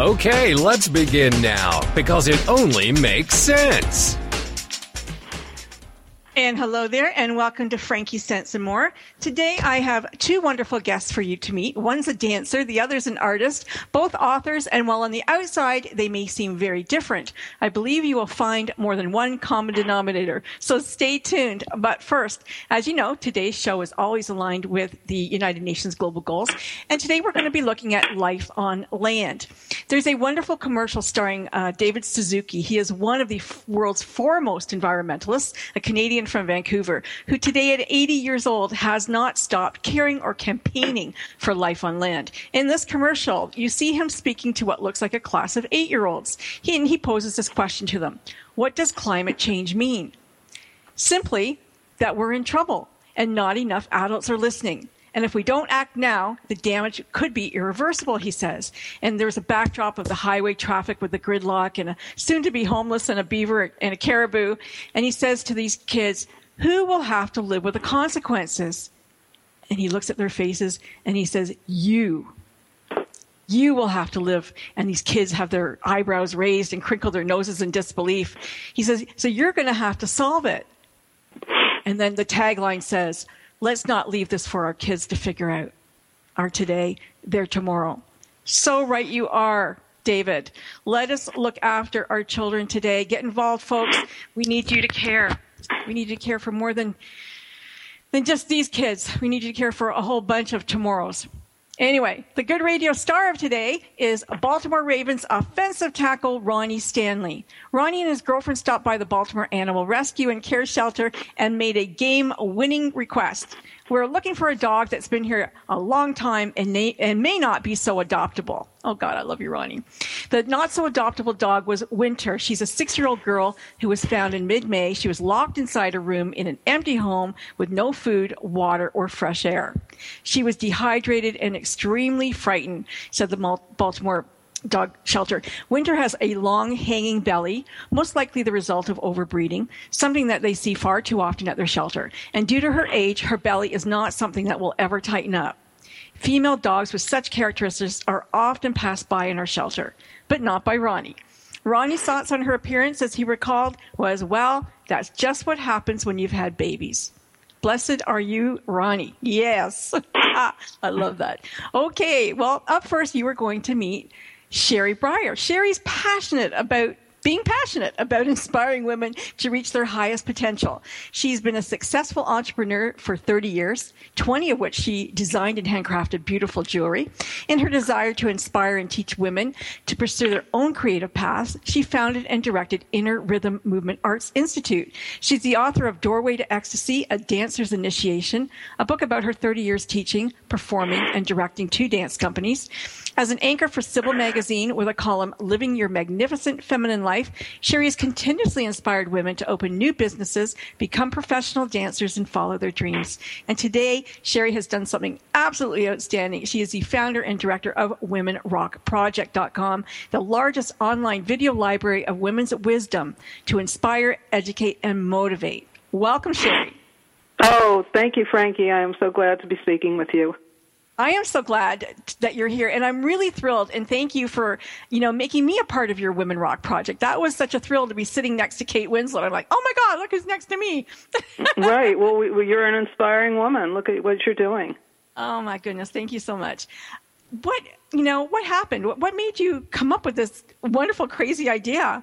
Okay, let's begin now because it only makes sense. And hello there, and welcome to Frankie Sense and More. Today I have two wonderful guests for you to meet. One's a dancer, the other's an artist, both authors, and while on the outside they may seem very different, I believe you will find more than one common denominator. So stay tuned. But first, as you know, today's show is always aligned with the United Nations Global Goals, and today we're going to be looking at life on land. There's a wonderful commercial starring uh, David Suzuki. He is one of the f- world's foremost environmentalists, a Canadian from Vancouver, who today at 80 years old has not stopped caring or campaigning for life on land. In this commercial, you see him speaking to what looks like a class of eight year olds. He, and he poses this question to them What does climate change mean? Simply that we're in trouble and not enough adults are listening. And if we don't act now, the damage could be irreversible, he says. And there's a backdrop of the highway traffic with the gridlock and a soon to be homeless and a beaver and a caribou. And he says to these kids, who will have to live with the consequences? And he looks at their faces and he says, you. You will have to live. And these kids have their eyebrows raised and crinkle their noses in disbelief. He says, so you're going to have to solve it. And then the tagline says, let's not leave this for our kids to figure out. Our today, their tomorrow. So right you are, David. Let us look after our children today. Get involved, folks. We need you to care. We need you to care for more than, than just these kids. We need you to care for a whole bunch of tomorrows. Anyway, the good radio star of today is Baltimore Ravens offensive tackle Ronnie Stanley. Ronnie and his girlfriend stopped by the Baltimore Animal Rescue and Care Shelter and made a game winning request. We're looking for a dog that's been here a long time and, may, and may not be so adoptable. Oh God, I love you, Ronnie. The not so adoptable dog was Winter. She's a six year old girl who was found in mid May. She was locked inside a room in an empty home with no food, water, or fresh air. She was dehydrated and extremely frightened, said the Baltimore dog shelter. Winter has a long hanging belly, most likely the result of overbreeding, something that they see far too often at their shelter. And due to her age, her belly is not something that will ever tighten up. Female dogs with such characteristics are often passed by in our shelter, but not by Ronnie. Ronnie's thoughts on her appearance, as he recalled, was, well, that's just what happens when you've had babies. Blessed are you, Ronnie. Yes. I love that. Okay, well, up first, you are going to meet Sherry Breyer. Sherry's passionate about being passionate about inspiring women to reach their highest potential. She's been a successful entrepreneur for 30 years, 20 of which she designed and handcrafted beautiful jewelry. In her desire to inspire and teach women to pursue their own creative paths, she founded and directed Inner Rhythm Movement Arts Institute. She's the author of Doorway to Ecstasy, A Dancer's Initiation, a book about her 30 years teaching, performing, and directing two dance companies. As an anchor for Sibyl magazine with a column Living Your Magnificent Feminine Life, Sherry has continuously inspired women to open new businesses, become professional dancers, and follow their dreams. And today, Sherry has done something absolutely outstanding. She is the founder and director of WomenRockProject.com, the largest online video library of women's wisdom to inspire, educate, and motivate. Welcome, Sherry. Oh, thank you, Frankie. I am so glad to be speaking with you. I am so glad that you're here, and I'm really thrilled. And thank you for, you know, making me a part of your Women Rock project. That was such a thrill to be sitting next to Kate Winslet. I'm like, oh my God, look who's next to me. right. Well, we, well, you're an inspiring woman. Look at what you're doing. Oh my goodness, thank you so much. What you know? What happened? What, what made you come up with this wonderful, crazy idea?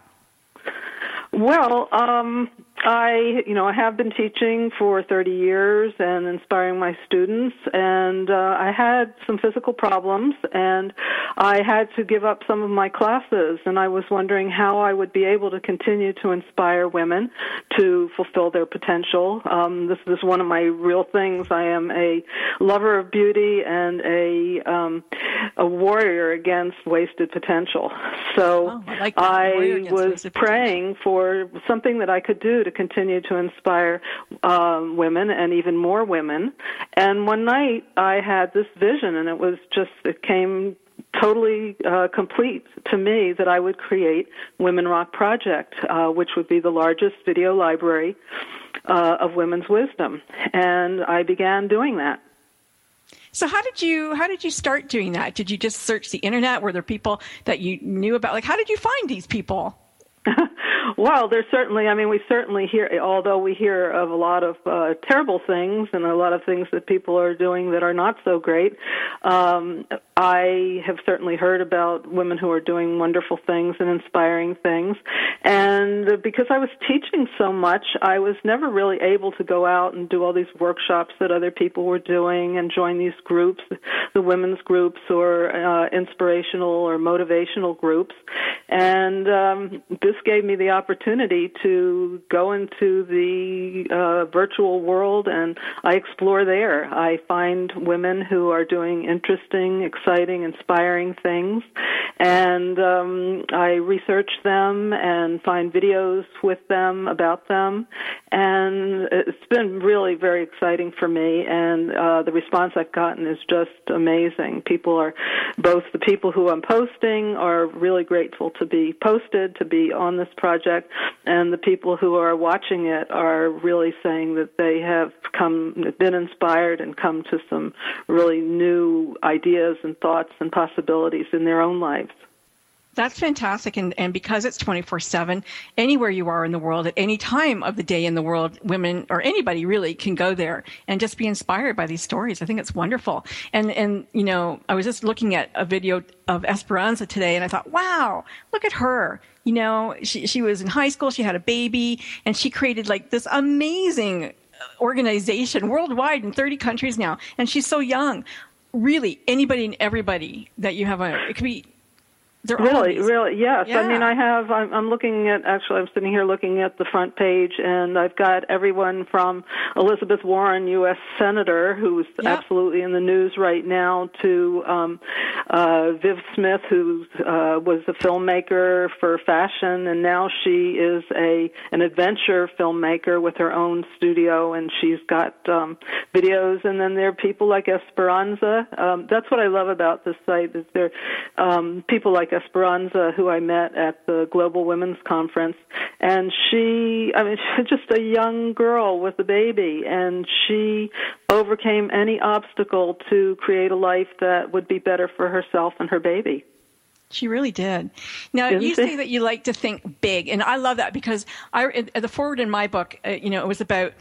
Well, um, I, you know, I have been teaching for 30 years and inspiring my students, and uh, I had some physical problems, and I had to give up some of my classes, and I was wondering how I would be able to continue to inspire women to fulfill their potential. Um, this is one of my real things. I am a lover of beauty and a um, a warrior against wasted potential. So Oh, I like. I was praying for something that I could do to continue to inspire um, women and even more women. And one night I had this vision, and it was just, it came totally uh, complete to me that I would create Women Rock Project, uh, which would be the largest video library uh, of women's wisdom. And I began doing that. So how did you how did you start doing that? Did you just search the internet? Were there people that you knew about? Like how did you find these people? well, there's certainly, I mean, we certainly hear, although we hear of a lot of uh, terrible things and a lot of things that people are doing that are not so great, um, I have certainly heard about women who are doing wonderful things and inspiring things. And because I was teaching so much, I was never really able to go out and do all these workshops that other people were doing and join these groups, the women's groups or uh, inspirational or motivational groups. And um, this gave me the opportunity to go into the uh, virtual world and I explore there. I find women who are doing interesting, exciting, inspiring things, and um, I research them and find videos with them about them, and it's been really very exciting for me. And uh, the response I've gotten is just amazing. People are both the people who I'm posting are really grateful to be posted, to be on this project, and the people who are watching it are really saying that they have come, been inspired and come to some really new ideas and thoughts and possibilities in their own lives. That's fantastic. And, and because it's 24 7, anywhere you are in the world, at any time of the day in the world, women or anybody really can go there and just be inspired by these stories. I think it's wonderful. And, and, you know, I was just looking at a video of Esperanza today and I thought, wow, look at her. You know, she, she was in high school, she had a baby, and she created like this amazing organization worldwide in 30 countries now. And she's so young. Really, anybody and everybody that you have a, it could be they're Really, really, yes. I mean, I have. I'm, I'm looking at. Actually, I'm sitting here looking at the front page, and I've got everyone from Elizabeth Warren, U.S. Senator, who's Yeah. absolutely in the news right now, to um, uh, Viv Smith, who uh, was a filmmaker for fashion, and now she is a an adventure filmmaker with her own studio, and she's got um, videos. And then there are people like Esperanza. Um, that's what I love about this site. Is there um, people like Esperanza who I met at the Global Women's Conference, and she, I mean, she's just a young girl with a baby, and she overcame any obstacle to create a life that would be better for herself and her baby. She really did. Now Didn't you say that you like to think big, and I love that because I the forward in my book, uh, you know, it was about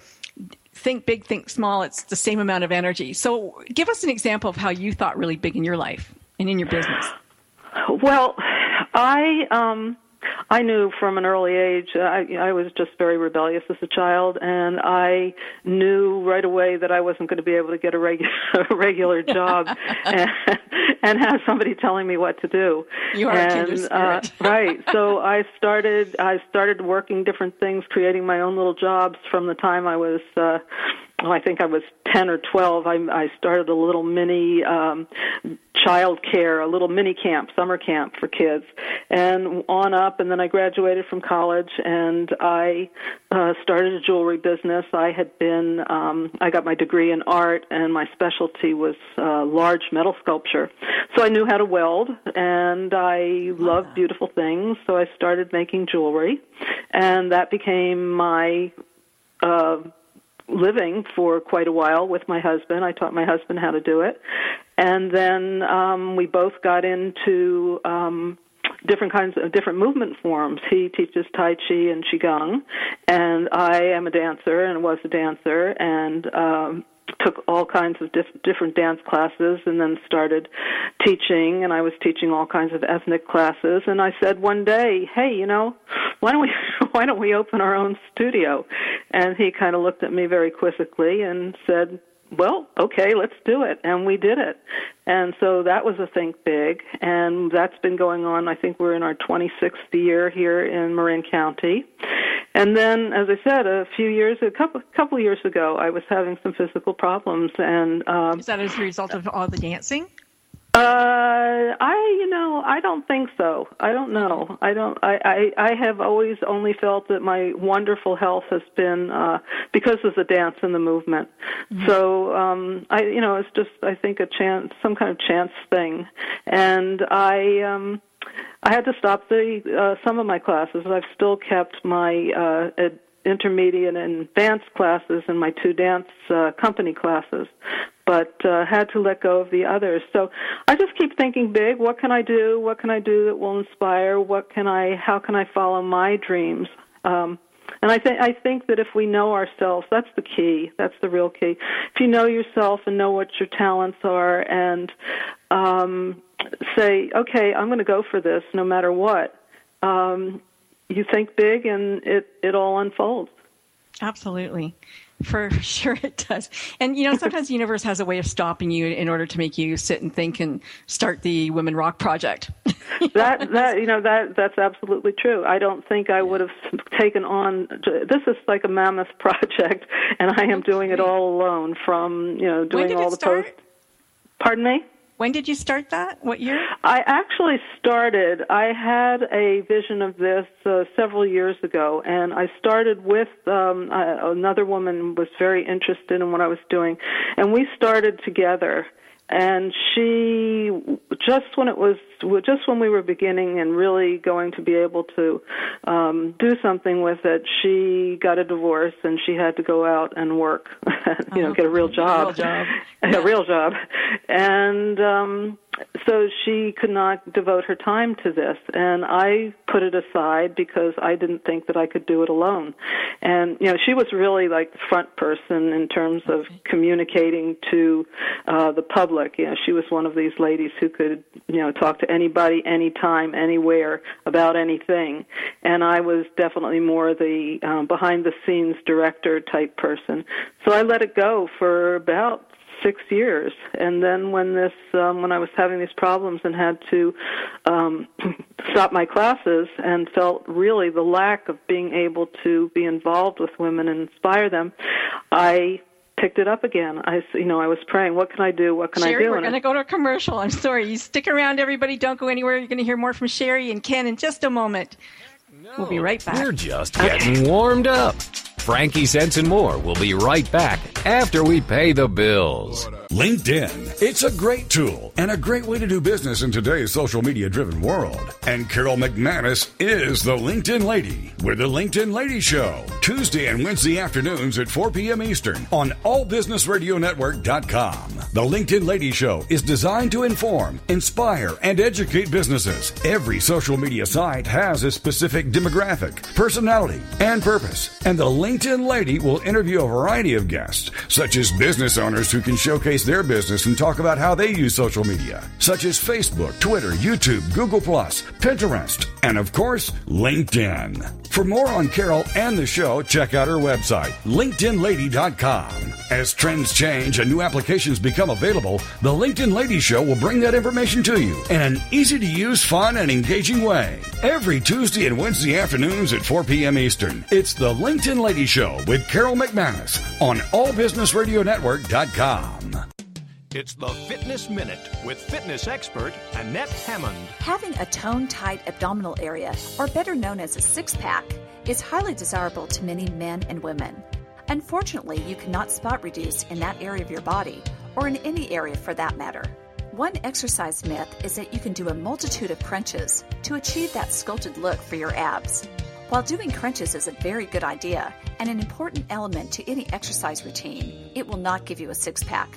think big, think small. It's the same amount of energy. So give us an example of how you thought really big in your life and in your business. Well, I um I knew from an early age I I was just very rebellious as a child and I knew right away that I wasn't going to be able to get a regular a regular job and, and have somebody telling me what to do. You are a and, kindred uh, right. So I started I started working different things, creating my own little jobs from the time I was uh well, I think I was 10 or 12. I, I started a little mini um, child care, a little mini camp, summer camp for kids, and on up. And then I graduated from college, and I uh, started a jewelry business. I had been, um, I got my degree in art, and my specialty was uh, large metal sculpture. So I knew how to weld, and I loved beautiful things. So I started making jewelry, and that became my uh, living for quite a while with my husband. I taught my husband how to do it. And then um, we both got into um, different kinds of different movement forms. He teaches Tai Chi and Qigong, and I am a dancer and was a dancer and um, took all kinds of diff- different dance classes and then started teaching and I was teaching all kinds of ethnic classes and I said one day, "Hey, you know, why don't we why don't we open our own studio? And he kind of looked at me very quizzically and said, well, okay, let's do it. And we did it. And so that was a think big. And that's been going on. I think we're in our 26th year here in Marin County. And then, as I said, a few years, a couple, couple years ago, I was having some physical problems. And um, Is that as a result of all the dancing? uh, I, you know, I don't think so. I don't know. I don't. I, I, I have always only felt that my wonderful health has been uh, because of the dance and the movement. So, um, I, you know, it's just I think a chance, some kind of chance thing, and I. um I had to stop the uh, some of my classes. I've still kept my uh, ed- intermediate and advanced classes and my two dance uh, company classes, but uh, had to let go of the others. So I just keep thinking big. What can I do? What can I do that will inspire? What can I? How can I follow my dreams? Um, and I think I think that if we know ourselves, that's the key. That's the real key. If you know yourself and know what your talents are, and um, say, okay, I'm going to go for this no matter what. Um, you think big, and it it all unfolds. Absolutely. For sure it does. And you know, sometimes the universe has a way of stopping you in order to make you sit and think and start the Women Rock project. that that you know that that's absolutely true. I don't think I would have taken on this is like a mammoth project and I am doing it all alone from, you know, doing all the start? posts. Pardon me? When did you start that? What year? I actually started. I had a vision of this uh, several years ago, and I started with um, another woman was very interested in what I was doing, and we started together. And she, just when it was, just when we were beginning and really going to be able to um, do something with it, she got a divorce and she had to go out and work, you know, get a real job, real job. a real job, and um, so she could not devote her time to this. And I put it aside because I didn't think that I could do it alone. And you know, she was really like the front person in terms of communicating to uh, the public. You know, she was one of these ladies who could you know talk to anybody, anytime, anywhere about anything. And I was definitely more the um, behind the scenes director type person. So I let it go for about six years and then when this um when i was having these problems and had to um stop my classes and felt really the lack of being able to be involved with women and inspire them i picked it up again i s- you know i was praying what can i do what can Sherry, i do we're going to go to a commercial. I'm sorry. You stick around, everybody. Don't go anywhere. You're going to hear more from Sherry and Ken in just a moment. We'll be right back. We're just getting warmed up. Frankie Sense and more will be right back after we pay the bills. LinkedIn. It's a great tool and a great way to do business in today's social media driven world. And Carol McManus is the LinkedIn Lady with the LinkedIn Lady Show. Tuesday and Wednesday afternoons at 4 p.m. Eastern on allbusinessradionetwork.com. The LinkedIn Lady Show is designed to inform, inspire, and educate businesses. Every social media site has a specific demographic, personality, and purpose. And the LinkedIn Lady will interview a variety of guests, such as business owners who can showcase their business and talk about how they use social media, such as Facebook, Twitter, YouTube, Google, Pinterest, and of course, LinkedIn. For more on Carol and the show, check out her website, LinkedInLady.com. As trends change and new applications become available, the LinkedIn Lady Show will bring that information to you in an easy to use, fun, and engaging way. Every Tuesday and Wednesday afternoons at 4 p.m. Eastern, it's the LinkedIn Lady Show with Carol McManus on AllBusinessRadioNetwork.com. It's the Fitness Minute with fitness expert Annette Hammond. Having a tone tight abdominal area, or better known as a six pack, is highly desirable to many men and women. Unfortunately, you cannot spot reduce in that area of your body, or in any area for that matter. One exercise myth is that you can do a multitude of crunches to achieve that sculpted look for your abs. While doing crunches is a very good idea and an important element to any exercise routine, it will not give you a six pack.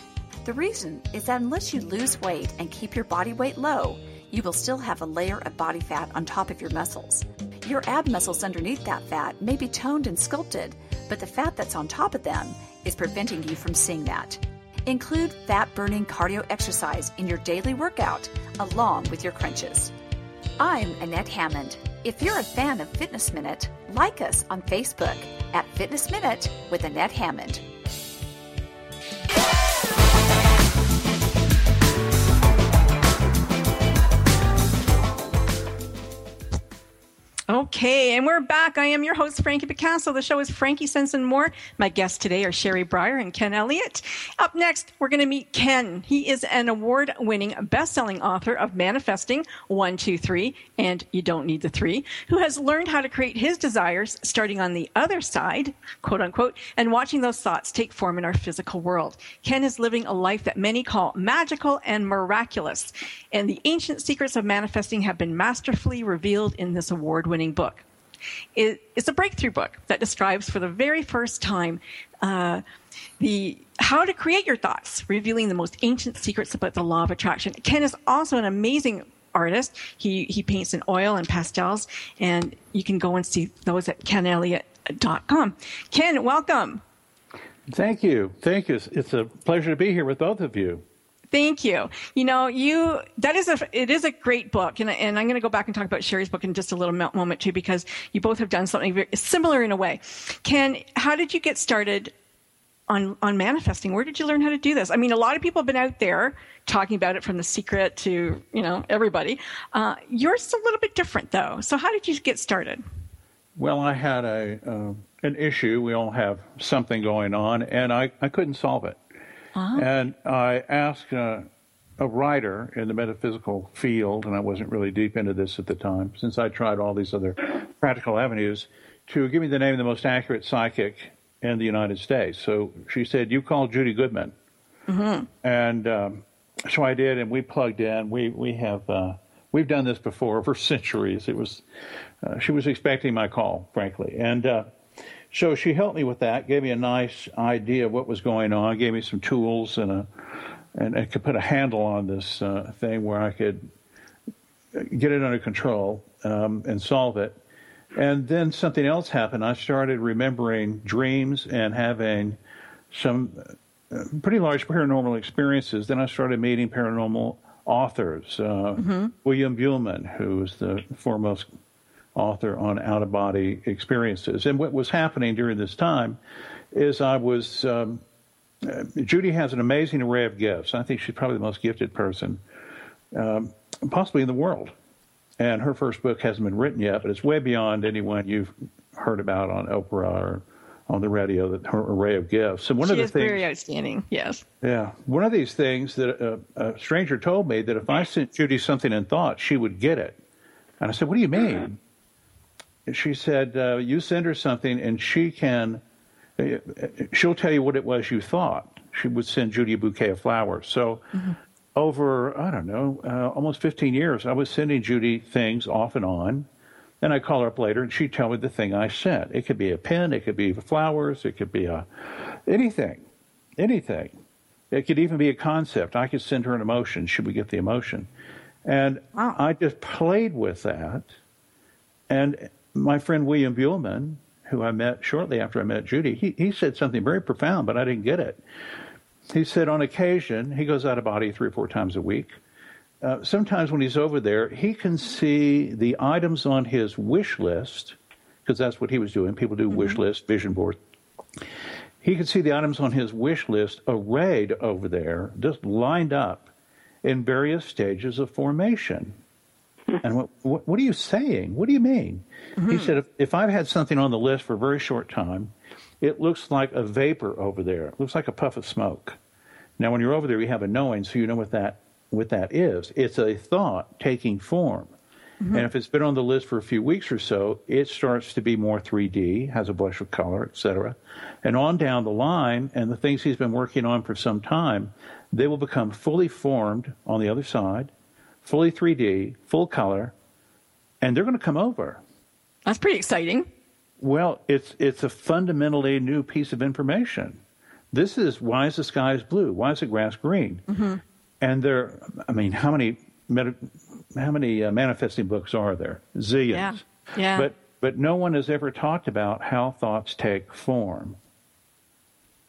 The reason is that unless you lose weight and keep your body weight low, you will still have a layer of body fat on top of your muscles. Your ab muscles underneath that fat may be toned and sculpted, but the fat that's on top of them is preventing you from seeing that. Include fat burning cardio exercise in your daily workout along with your crunches. I'm Annette Hammond. If you're a fan of Fitness Minute, like us on Facebook at Fitness Minute with Annette Hammond. Okay, and we're back. I am your host, Frankie Picasso. The show is Frankie Sense and More. My guests today are Sherry Breyer and Ken Elliott. Up next, we're going to meet Ken. He is an award winning, best selling author of Manifesting 123 and You Don't Need the Three, who has learned how to create his desires starting on the other side, quote unquote, and watching those thoughts take form in our physical world. Ken is living a life that many call magical and miraculous, and the ancient secrets of manifesting have been masterfully revealed in this award winning book. It's a breakthrough book that describes for the very first time uh, the how to create your thoughts, revealing the most ancient secrets about the law of attraction. Ken is also an amazing artist. He he paints in oil and pastels, and you can go and see those at kenelliott.com. Ken, welcome. Thank you. Thank you. It's a pleasure to be here with both of you. Thank you. You know, you that is a it is a great book, and and I'm going to go back and talk about Sherry's book in just a little moment too, because you both have done something very similar in a way. Ken, how did you get started on on manifesting? Where did you learn how to do this? I mean, a lot of people have been out there talking about it from the secret to you know everybody. Uh, yours is a little bit different though. So how did you get started? Well, I had a uh, an issue. We all have something going on, and I, I couldn't solve it. Uh-huh. And I asked uh, a writer in the metaphysical field, and I wasn't really deep into this at the time, since I tried all these other practical avenues, to give me the name of the most accurate psychic in the United States. So she said, "You call Judy Goodman," mm-hmm. and um, so I did, and we plugged in. We we have uh, we've done this before for centuries. It was uh, she was expecting my call, frankly, and uh, so she helped me with that, gave me a nice idea of what was going on, gave me some tools and a and I could put a handle on this uh, thing where I could get it under control um, and solve it. And then something else happened. I started remembering dreams and having some uh, pretty large paranormal experiences. Then I started meeting paranormal authors. Uh, mm-hmm. William Buhlman, who was the foremost author on out of body experiences. And what was happening during this time is I was, um, uh, Judy has an amazing array of gifts. I think she's probably the most gifted person, um, possibly in the world. And her first book hasn't been written yet, but it's way beyond anyone you've heard about on Oprah or on the radio. That her array of gifts. And one she of the is things, very outstanding. Yes. Yeah, one of these things that a, a stranger told me that if I sent Judy something in thought, she would get it. And I said, "What do you mean?" She said, uh, "You send her something, and she can. Uh, she'll tell you what it was you thought." She would send Judy a bouquet of flowers. So, mm-hmm. over I don't know, uh, almost 15 years, I was sending Judy things off and on. Then I call her up later, and she'd tell me the thing I sent. It could be a pen, it could be flowers, it could be a anything, anything. It could even be a concept. I could send her an emotion. She would get the emotion, and wow. I just played with that. And my friend William Buhlman, who I met shortly after I met Judy, he, he said something very profound, but I didn't get it. He said on occasion, he goes out of body three or four times a week. Uh, sometimes when he's over there, he can see the items on his wish list, because that's what he was doing. People do mm-hmm. wish list, vision board. He could see the items on his wish list arrayed over there, just lined up in various stages of formation. And what, what, what, are you saying? What do you mean? Mm-hmm. He said, if, if I've had something on the list for a very short time, it looks like a vapor over there. It looks like a puff of smoke. Now, when you're over there, you have a knowing, so you know what that what that is. It's a thought taking form. Mm-hmm. And if it's been on the list for a few weeks or so, it starts to be more 3D, has a blush of color, etc. And on down the line, and the things he's been working on for some time, they will become fully formed on the other side fully 3D, full color, and they're going to come over. That's pretty exciting. Well, it's it's a fundamentally new piece of information. This is why is the sky is blue? Why is the grass green? Mm-hmm. And there, I mean, how many how many uh, manifesting books are there? Zillions. Yeah. yeah. But but no one has ever talked about how thoughts take form.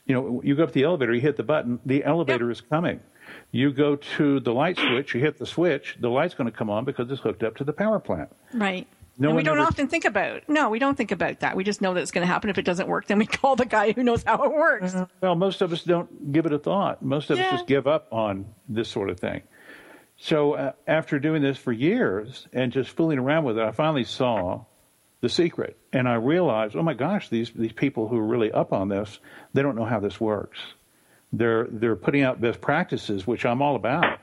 You know, you go up the elevator, you hit the button, the elevator yep. is coming. You go to the light switch, you hit the switch, the light's going to come on because it's hooked up to the power plant. Right. No and we don't ever- often think about. No, we don't think about that. We just know that it's going to happen. If it doesn't work, then we call the guy who knows how it works. Well, most of us don't give it a thought. Most of Yeah. us just give up on this sort of thing. So uh, after doing this for years and just fooling around with it, I finally saw the secret, and I realized, oh my gosh, these these people who are really up on this, they don't know how this works. They're they're putting out best practices, which I'm all about.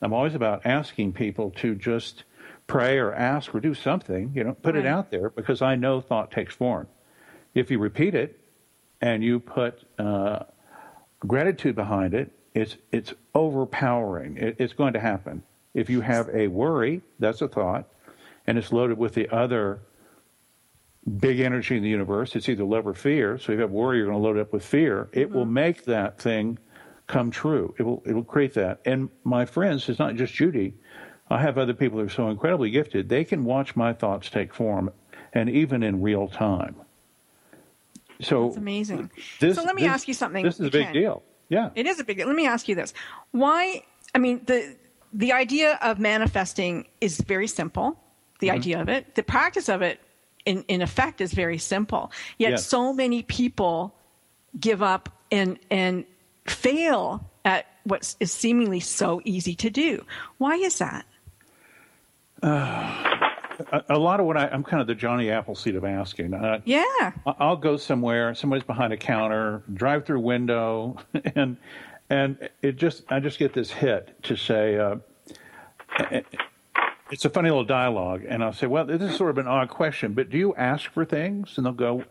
I'm always about asking people to just pray or ask or do something, you know, put it out there because I know thought takes form. If you repeat it and you put uh, gratitude behind it, it's it's overpowering. It, it's going to happen. If you have a worry, that's a thought, and it's loaded with the other big energy in the universe. It's either love or fear. So if you have worry, you're going to load it up with fear. It will make that thing come true. It will it will create that. And my friends, it's not just Judy. I have other people who are so incredibly gifted. They can watch my thoughts take form, and even in real time. So It's amazing. this- so let me this- ask you something. This is a big Ken. deal. Yeah. It is a big deal. Let me ask you this: Why? I mean, the the idea of manifesting is very simple. The Mm-hmm. idea of it, the practice of it, in in effect, is very simple. Yet Yes. so many people give up and and fail at what is seemingly so easy to do. Why is that? a, a lot of what I, I'm kind of the Johnny Appleseed of asking. Uh, Yeah. I'll go somewhere, somebody's behind a counter, drive through window, and and it just I just get this hit to say uh, it's a funny little dialogue, and I'll say, well, this is sort of an odd question, but do you ask for things? And they'll go,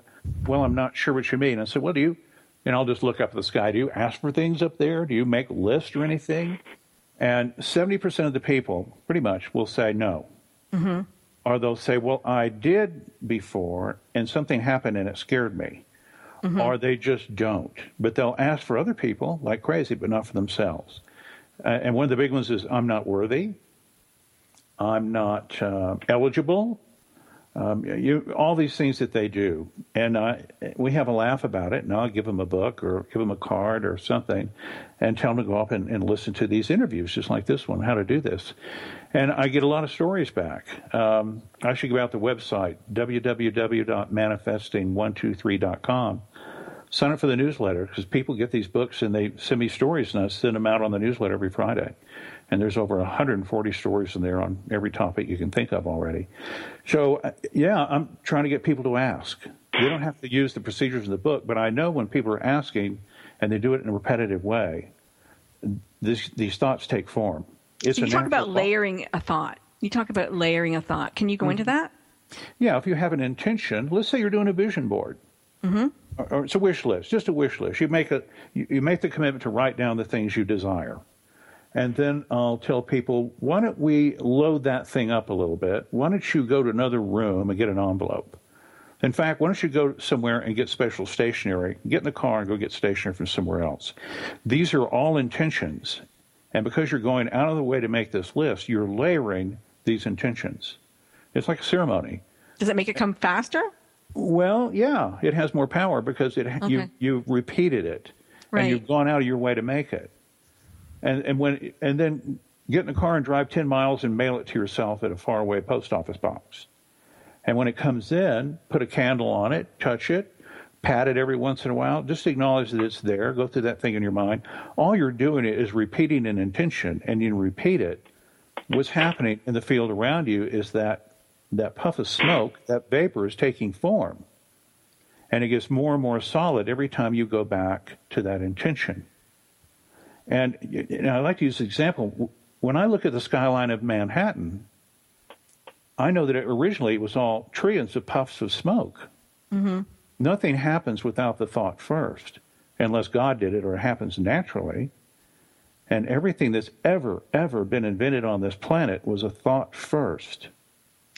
well, I'm not sure what you mean. I say, well, do you? And I'll just look up at the sky. Do you ask for things up there? Do you make lists or anything? And 70% of the people, pretty much, will say no. Or they'll say, well, I did before, and something happened and it scared me. Or they just don't. But they'll ask for other people like crazy, but not for themselves. Uh, and one of the big ones is, I'm not worthy. I'm not uh, eligible. Um, you, all these things that they do, and I, we have a laugh about it. And I'll give them a book or give them a card or something, and tell them to go up and, and listen to these interviews, just like this one, how to do this. And I get a lot of stories back. Um, I should give out the website www.manifesting123.com. Sign up for the newsletter because people get these books and they send me stories, and I send them out on the newsletter every Friday and there's over 140 stories in there on every topic you can think of already. So, uh, yeah, I'm trying to get people to ask. They don't have to use the procedures in the book, but I know when people are asking and they do it in a repetitive way, this, these thoughts take form. It's you talk about thought. layering a thought. You talk about layering a thought. Can you go into that? Yeah, if you have an intention, let's say you're doing a vision board, mm-hmm. or, or it's a wish list, just a wish list. You make a you, you make the commitment to write down the things you desire, and then I'll tell people, why don't we load that thing up a little bit? Why don't you go to another room and get an envelope? In fact, why don't you go somewhere and get special stationery? Get in the car and go get stationery from somewhere else. These are all intentions, and because you're going out of the way to make this list, you're layering these intentions. It's like a ceremony. Does it make it come faster? Well, yeah, it has more power because it you you've repeated it Right. and you've gone out of your way to make it. And and when and then get in the car and drive 10 miles and mail it to yourself at a faraway post office box. And when it comes in, put a candle on it, touch it, pat it every once in a while, just acknowledge that it's there, go through that thing in your mind. All you're doing is repeating an intention and you repeat it. What's happening in the field around you is that that puff of smoke, that vapor is taking form. And it gets more and more solid every time you go back to that intention. And you know, I like to use the example. When I look at the skyline of Manhattan, I know that it originally it was all trillions of puffs of smoke. Mm-hmm. Nothing happens without the thought first, unless God did it or it happens naturally. And everything that's ever, ever been invented on this planet was a thought first.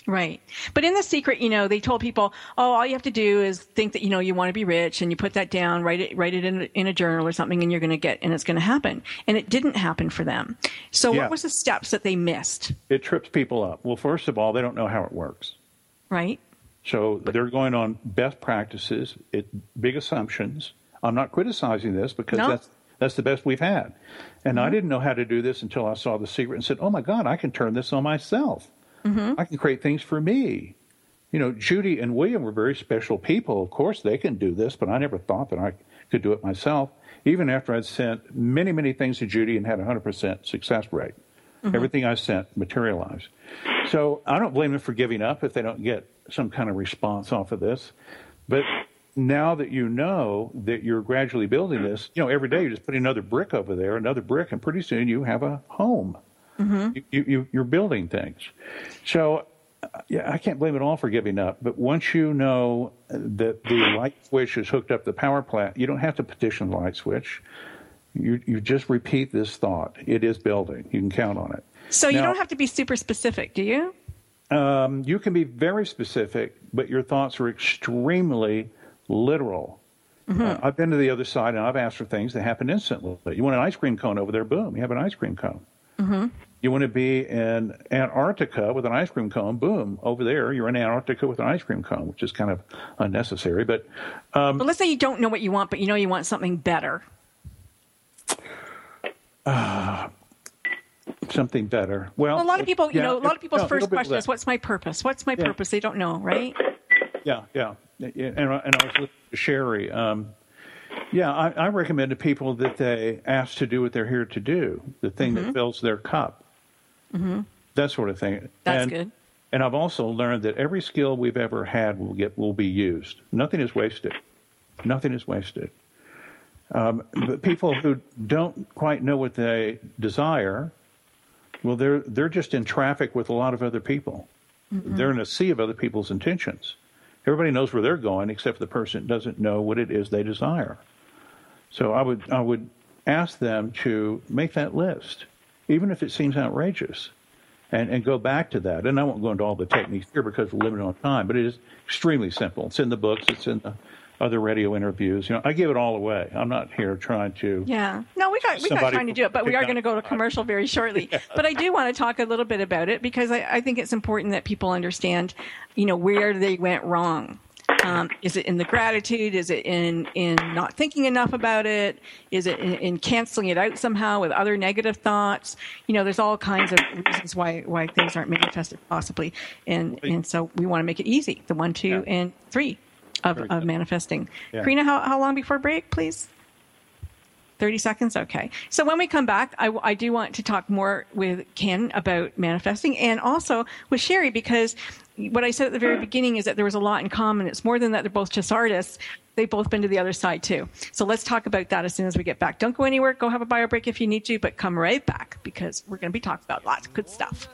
Right. But in The Secret, you know, they told people, oh, all you have to do is think that, you know, you want to be rich and you put that down, write it, write it in, in a journal or something and you're going to get, and it's going to happen. And it didn't happen for them. So Yeah. what was the steps that they missed? It trips people up. Well, first of all, they don't know how it works. Right. So they're going on best practices, it, big assumptions. I'm not criticizing this because No. that's that's the best we've had. And I mm-hmm. didn't know how to do this until I saw the secret and said, "Oh my God, I can turn this on myself. I can create things for me." you know, Judy and William were very special people. Of course, they can do this, but I never thought that I could do it myself. Even after I'd sent many, many things to Judy and had a 100% success rate, mm-hmm. everything I sent materialized. So I don't blame them for giving up if they don't get some kind of response off of this. But now that you know that you're gradually building this, you know, every day you're just putting another brick over there, another brick, and pretty soon you have a home. Mm-hmm. You, you, you're building things. So yeah, I can't blame it all for giving up. But once you know that the light switch is hooked up to the power plant, you don't have to petition the light switch. You you just repeat this thought. It is building. You can count on it. So now, you don't have to be super specific, do you? Um, you can be very specific, but your thoughts are extremely literal. Mm-hmm. Uh, I've been to the other side and I've asked for things that happen instantly. You want an ice cream cone over there? Boom, you have an ice cream cone. Mm-hmm. You want to be in Antarctica with an ice cream cone? Boom, over there you're in Antarctica with an ice cream cone, which is kind of unnecessary. But, um, but let's say you don't know what you want, but you know you want something better. Uh, something better. Well, a lot of people, you yeah, know, a lot of people's no, first question is, "What's my purpose? What's my yeah. purpose?" They don't know, right? Yeah, yeah, and, and I was listening to Sherry. Um, yeah, I, I, recommend to people that they ask to do what they're here to do, the thing mm-hmm. that fills their cup, mm-hmm. that sort of thing. That's and, good. And I've also learned that every skill we've ever had will get will be used. Nothing is wasted. Nothing is wasted. Um, but people who don't quite know what they desire, well, they're they're just in traffic with a lot of other people. Mm-hmm. They're in a sea of other people's intentions. Everybody knows where they're going, except the person doesn't know what it is they desire. So I would I would ask them to make that list, even if it seems outrageous, and, and go back to that. And I won't go into all the techniques here because we're limited on time, but it is extremely simple. It's in the books. It's in the other radio interviews. You know, I give it all away. I'm not here trying to. Yeah, no, we got we got trying to do it, but we are going to go to commercial very shortly. yeah. But I do want to talk a little bit about it because I, I think it's important that people understand, you know, where they went wrong. Um, is it in the gratitude? Is it in in not thinking enough about it? Is it in, in, canceling it out somehow with other negative thoughts? You know, there's all kinds of reasons why why things aren't manifested possibly, and and so we want to make it easy. The one, two, yeah. and three of, of manifesting. Yeah. Karina, how, how long before break, please? 30 seconds? Okay. So when we come back, I, I, do want to talk more with Ken about manifesting and also with Sherry because what I said at the very beginning is that there was a lot in common. It's more than that they're both just artists. They've both been to the other side too. So let's talk about that as soon as we get back. Don't go anywhere. Go have a bio break if you need to, but come right back because we're going to be talking about lots of good stuff.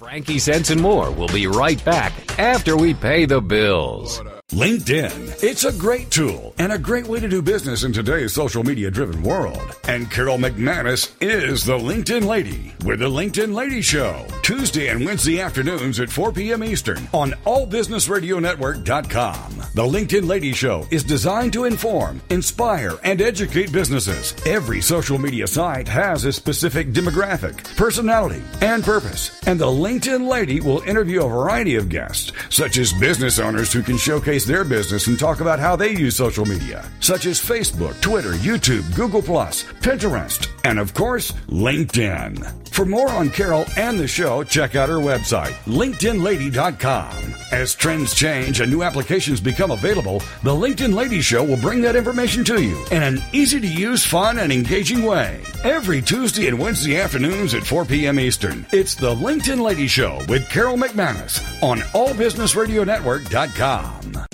Frankie Sense and more. We'll be right back after we pay the bills. LinkedIn. It's a great tool and a great way to do business in today's social media driven world. And Carol McManus is the LinkedIn Lady with the LinkedIn Lady Show. Tuesday and Wednesday afternoons at 4 p.m. Eastern on allbusinessradionetwork.com. The LinkedIn Lady Show is designed to inform, inspire, and educate businesses. Every social media site has a specific demographic, personality, and purpose. And the LinkedIn Lady will interview a variety of guests, such as business owners who can showcase showcase their business and talk about how they use social media, such as Facebook, Twitter, YouTube, Google, Pinterest, and of course, LinkedIn. For more on Carol and the show, check out her website, LinkedInLady.com. As trends change and new applications become available, the LinkedIn Lady Show will bring that information to you in an easy to use, fun, and engaging way. Every Tuesday and Wednesday afternoons at 4 p.m. Eastern, it's the LinkedIn Lady Show with Carol McManus on AllBusinessRadioNetwork.com.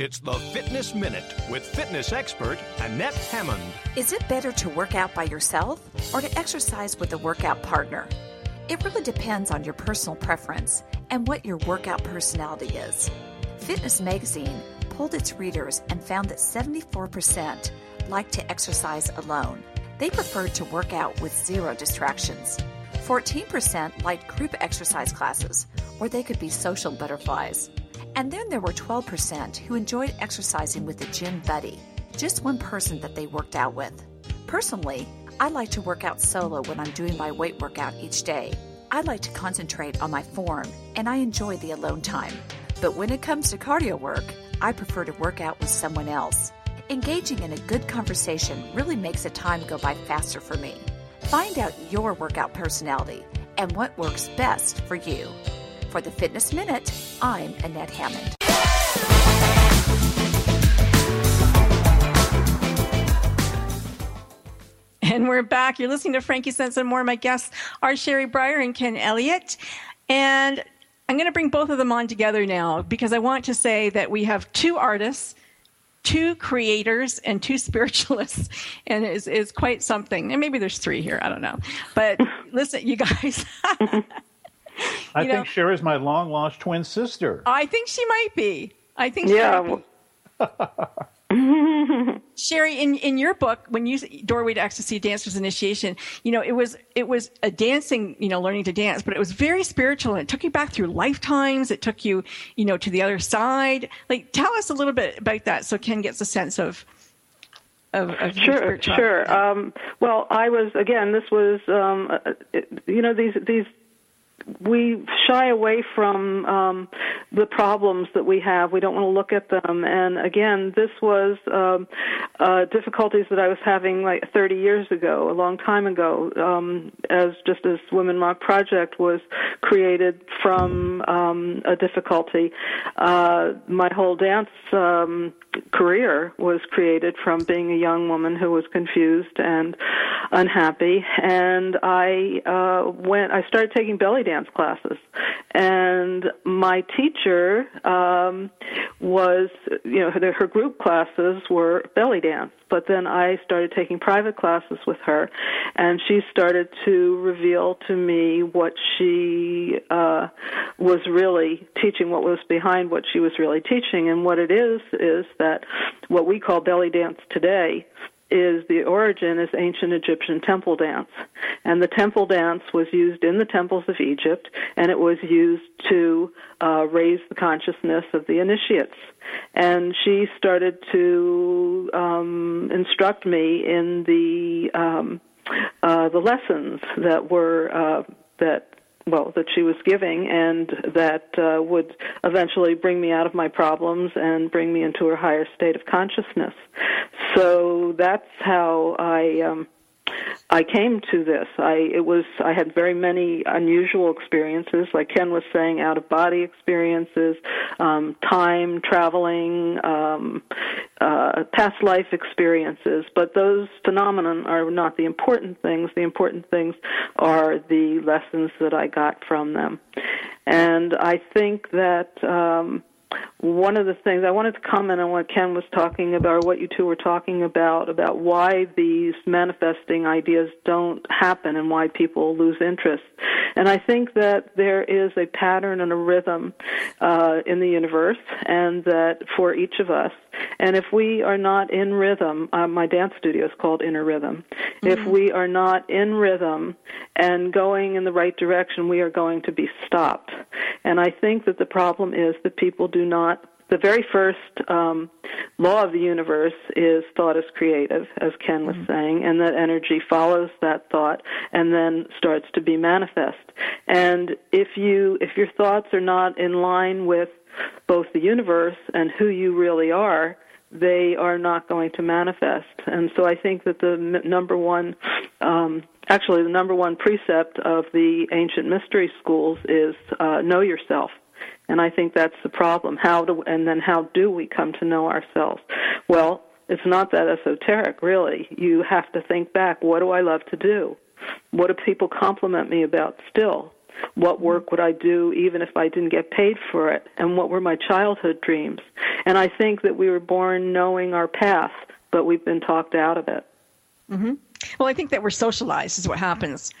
It's the Fitness Minute with fitness expert Annette Hammond. Is it better to work out by yourself or to exercise with a workout partner? It really depends on your personal preference and what your workout personality is. Fitness Magazine polled its readers and found that 74% like to exercise alone. They preferred to work out with zero distractions. 14% liked group exercise classes where they could be social butterflies. And then there were 12% who enjoyed exercising with a gym buddy, just one person that they worked out with. Personally, I like to work out solo when I'm doing my weight workout each day. I like to concentrate on my form and I enjoy the alone time. But when it comes to cardio work, I prefer to work out with someone else. Engaging in a good conversation really makes the time go by faster for me. Find out your workout personality and what works best for you. For the Fitness Minute, I'm Annette Hammond. And we're back. You're listening to Frankie Sense and More. My guests are Sherry Breyer and Ken Elliott. And I'm going to bring both of them on together now because I want to say that we have two artists, two creators, and two spiritualists, and it is, is quite something. And maybe there's three here. I don't know. But listen, you guys. I You know- think Sherry's my long lost twin sister. I think she might be. I think she Yeah, might be. Sherry, in, in your book, when you Doorway to Ecstasy, Dancer's Initiation, you know, it was it was a dancing, you know, learning to dance, but it was very spiritual and it took you back through lifetimes. It took you, you know, to the other side. Like, tell us a little bit about that so Ken gets a sense of of, of Sure, sure. Um, well, I was again. This was, um, uh, it- you know, these these we shy away from um, the problems that we have. We don't want to look at them. And again, this was um, uh, difficulties that I was having like 30 years ago, a long time ago, um, as just as Women Rock Project was created from um, a difficulty. Uh, my whole dance um, career was created from being a young woman who was confused and unhappy. And I uh, went. I started taking belly dance classes, and my teacher um, was, you know, her, her group classes were belly dance. But then I started taking private classes with her, and she started to reveal to me what she uh, was really teaching, what was behind what she was really teaching. And what it is, is that what we call belly dance today is the origin is ancient Egyptian temple dance. And the temple dance was used in the temples of Egypt, and it was used to uh, raise the consciousness of the initiates. And she started to um, instruct me in the um, uh, the lessons that were uh, that well that she was giving and that uh, would eventually bring me out of my problems and bring me into a higher state of consciousness so that's how i um I came to this. I it was I had very many unusual experiences, like Ken was saying, out of body experiences, um, time traveling, um, uh, past life experiences. But those phenomenon are not the important things. The important things are the lessons that I got from them, and I think that. Um, one of the things I wanted to comment on what Ken was talking about, or what you two were talking about, about why these manifesting ideas don't happen and why people lose interest. And I think that there is a pattern and a rhythm uh, in the universe, and that for each of us, and if we are not in rhythm, uh, my dance studio is called Inner Rhythm. If we are not in rhythm and going in the right direction, we are going to be stopped. And I think that the problem is that people do not the very first um, law of the universe is thought is creative, as Ken was saying, and that energy follows that thought and then starts to be manifest. And if you if your thoughts are not in line with both the universe and who you really are, they are not going to manifest. And so I think that the m- number one, um, actually, the number one precept of the ancient mystery schools is uh, know yourself. And I think that's the problem. How do and then how do we come to know ourselves? Well, it's not that esoteric, really. You have to think back. What do I love to do? What do people compliment me about still? What work would I do even if I didn't get paid for it? And what were my childhood dreams? And I think that we were born knowing our path, but we've been talked out of it. mhm Well, I think that we're socialized is what happens,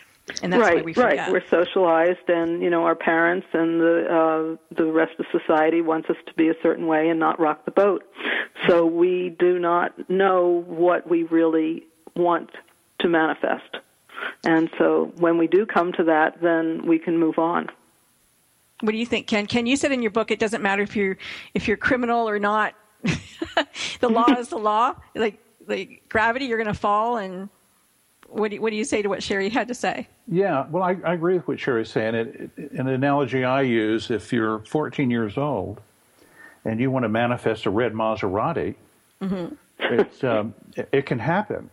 and that's right, why we forget. right. We're socialized, and you know our parents and the uh, the rest of society wants us to be a certain way and not rock the boat. So we do not know what we really want to manifest, and so when we do come to that, then we can move on. What do you think, Ken? Ken, you said in your book it doesn't matter if you're if you're criminal or not. the law is the law. Like like gravity, you're going to fall. And what do you, what do you say to what Sherry had to say? Yeah, well, I, I agree with what Sherry's saying. It, it, an analogy I use if you're 14 years old and you want to manifest a red Maserati, it's, um, it, it can happen.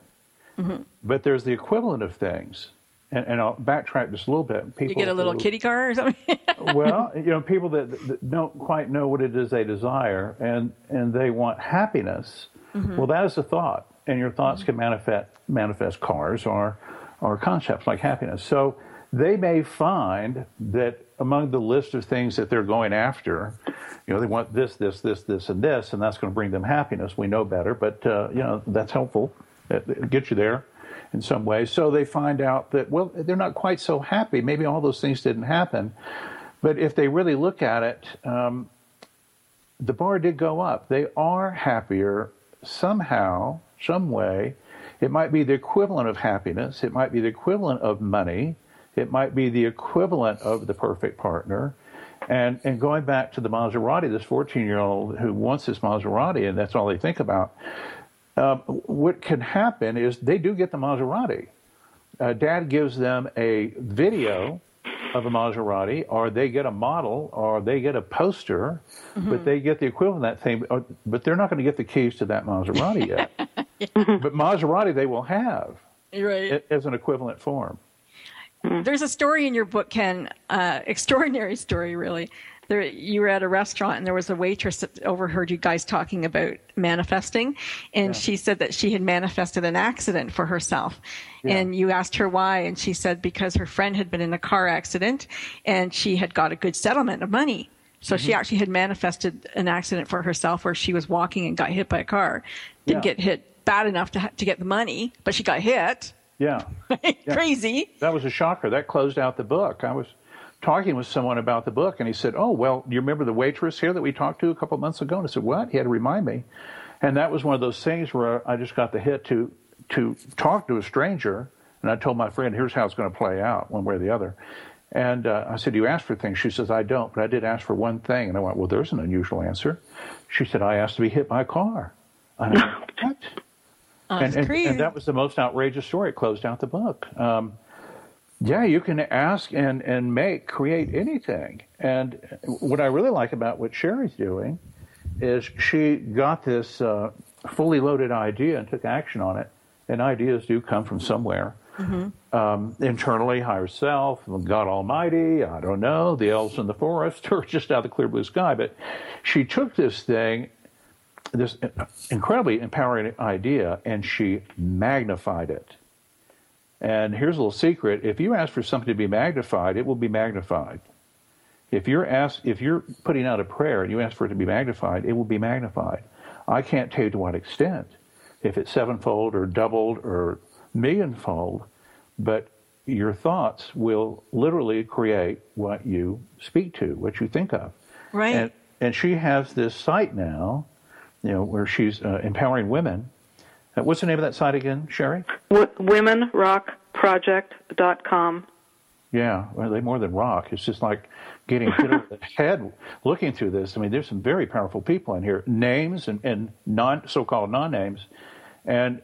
But there's the equivalent of things. and, and I'll backtrack just a little bit. People you get a little who, kitty car or something. well, you know, people that, that, don't quite know what it is they desire, and and they want happiness. Mm-hmm. Well, that is a thought, and your thoughts can manifest manifest cars or or concepts like happiness. So they may find that among the list of things that they're going after, you know, they want this, this, this, this, and this, and that's going to bring them happiness. We know better, but uh, you know that's helpful. It, it gets you there in some ways. So they find out that, well, they're not quite so happy. Maybe all those things didn't happen. But if they really look at it, um, the bar did go up. They are happier somehow, some way. It might be the equivalent of happiness. It might be the equivalent of money. It might be the equivalent of the perfect partner. And, and going back to the Maserati, this 14 year old who wants this Maserati, and that's all they think about, uh, what can happen is they do get the Maserati. Uh, Dad gives them a video of a Maserati, or they get a model, or they get a poster, mm-hmm. but they get the equivalent of that thing. But, but they're not going to get the keys to that Maserati yet. yeah. But Maserati they will have right. as an equivalent form. There's a story in your book, Ken, uh, extraordinary story, really, there, you were at a restaurant and there was a waitress that overheard you guys talking about manifesting, and yeah. she said that she had manifested an accident for herself. Yeah. And you asked her why, and she said because her friend had been in a car accident and she had got a good settlement of money. So mm-hmm. she actually had manifested an accident for herself where she was walking and got hit by a car. Didn't yeah. get hit bad enough to, to get the money, but she got hit. Yeah. Crazy. That was a shocker. That closed out the book. I was talking with someone about the book, and he said, "Oh, well, you remember the waitress here that we talked to a couple of months ago?" And I said, "What?" He had to remind me, and that was one of those things where I just got the hit to to talk to a stranger, and I told my friend, "Here's how it's going to play out, one way or the other." And uh, I said, "You asked for things." She says, "I don't, but I did ask for one thing." And I went, "Well, there's an unusual answer." She said, "I asked to be hit by a car." And I went, "What?" And, and, and, that was the most outrageous story. It closed out the book. Um, yeah, you can ask and, and make, create anything. And what I really like about what Sherry's doing is she got this uh, fully loaded idea and took action on it. And ideas do come from somewhere. Mm-hmm. Um, internally, higher self, God Almighty, I don't know, the elves in the forest, or just out of the clear blue sky. But she took this thing, this incredibly empowering idea, and she magnified it. And here's a little secret: if you ask for something to be magnified, it will be magnified. If you're asked, if you're putting out a prayer and you ask for it to be magnified, it will be magnified. I can't tell you to what extent, if it's sevenfold or doubled or millionfold, but your thoughts will literally create what you speak to, what you think of. Right. And, and she has this site now, you know, where she's uh, empowering women uh, what's the name of that site again, Sherry? WomenRockProject.com. Yeah, well, they more than rock. It's just like getting hit over the head looking through this. I mean, there's some very powerful people in here, names and, and non so-called non-names, and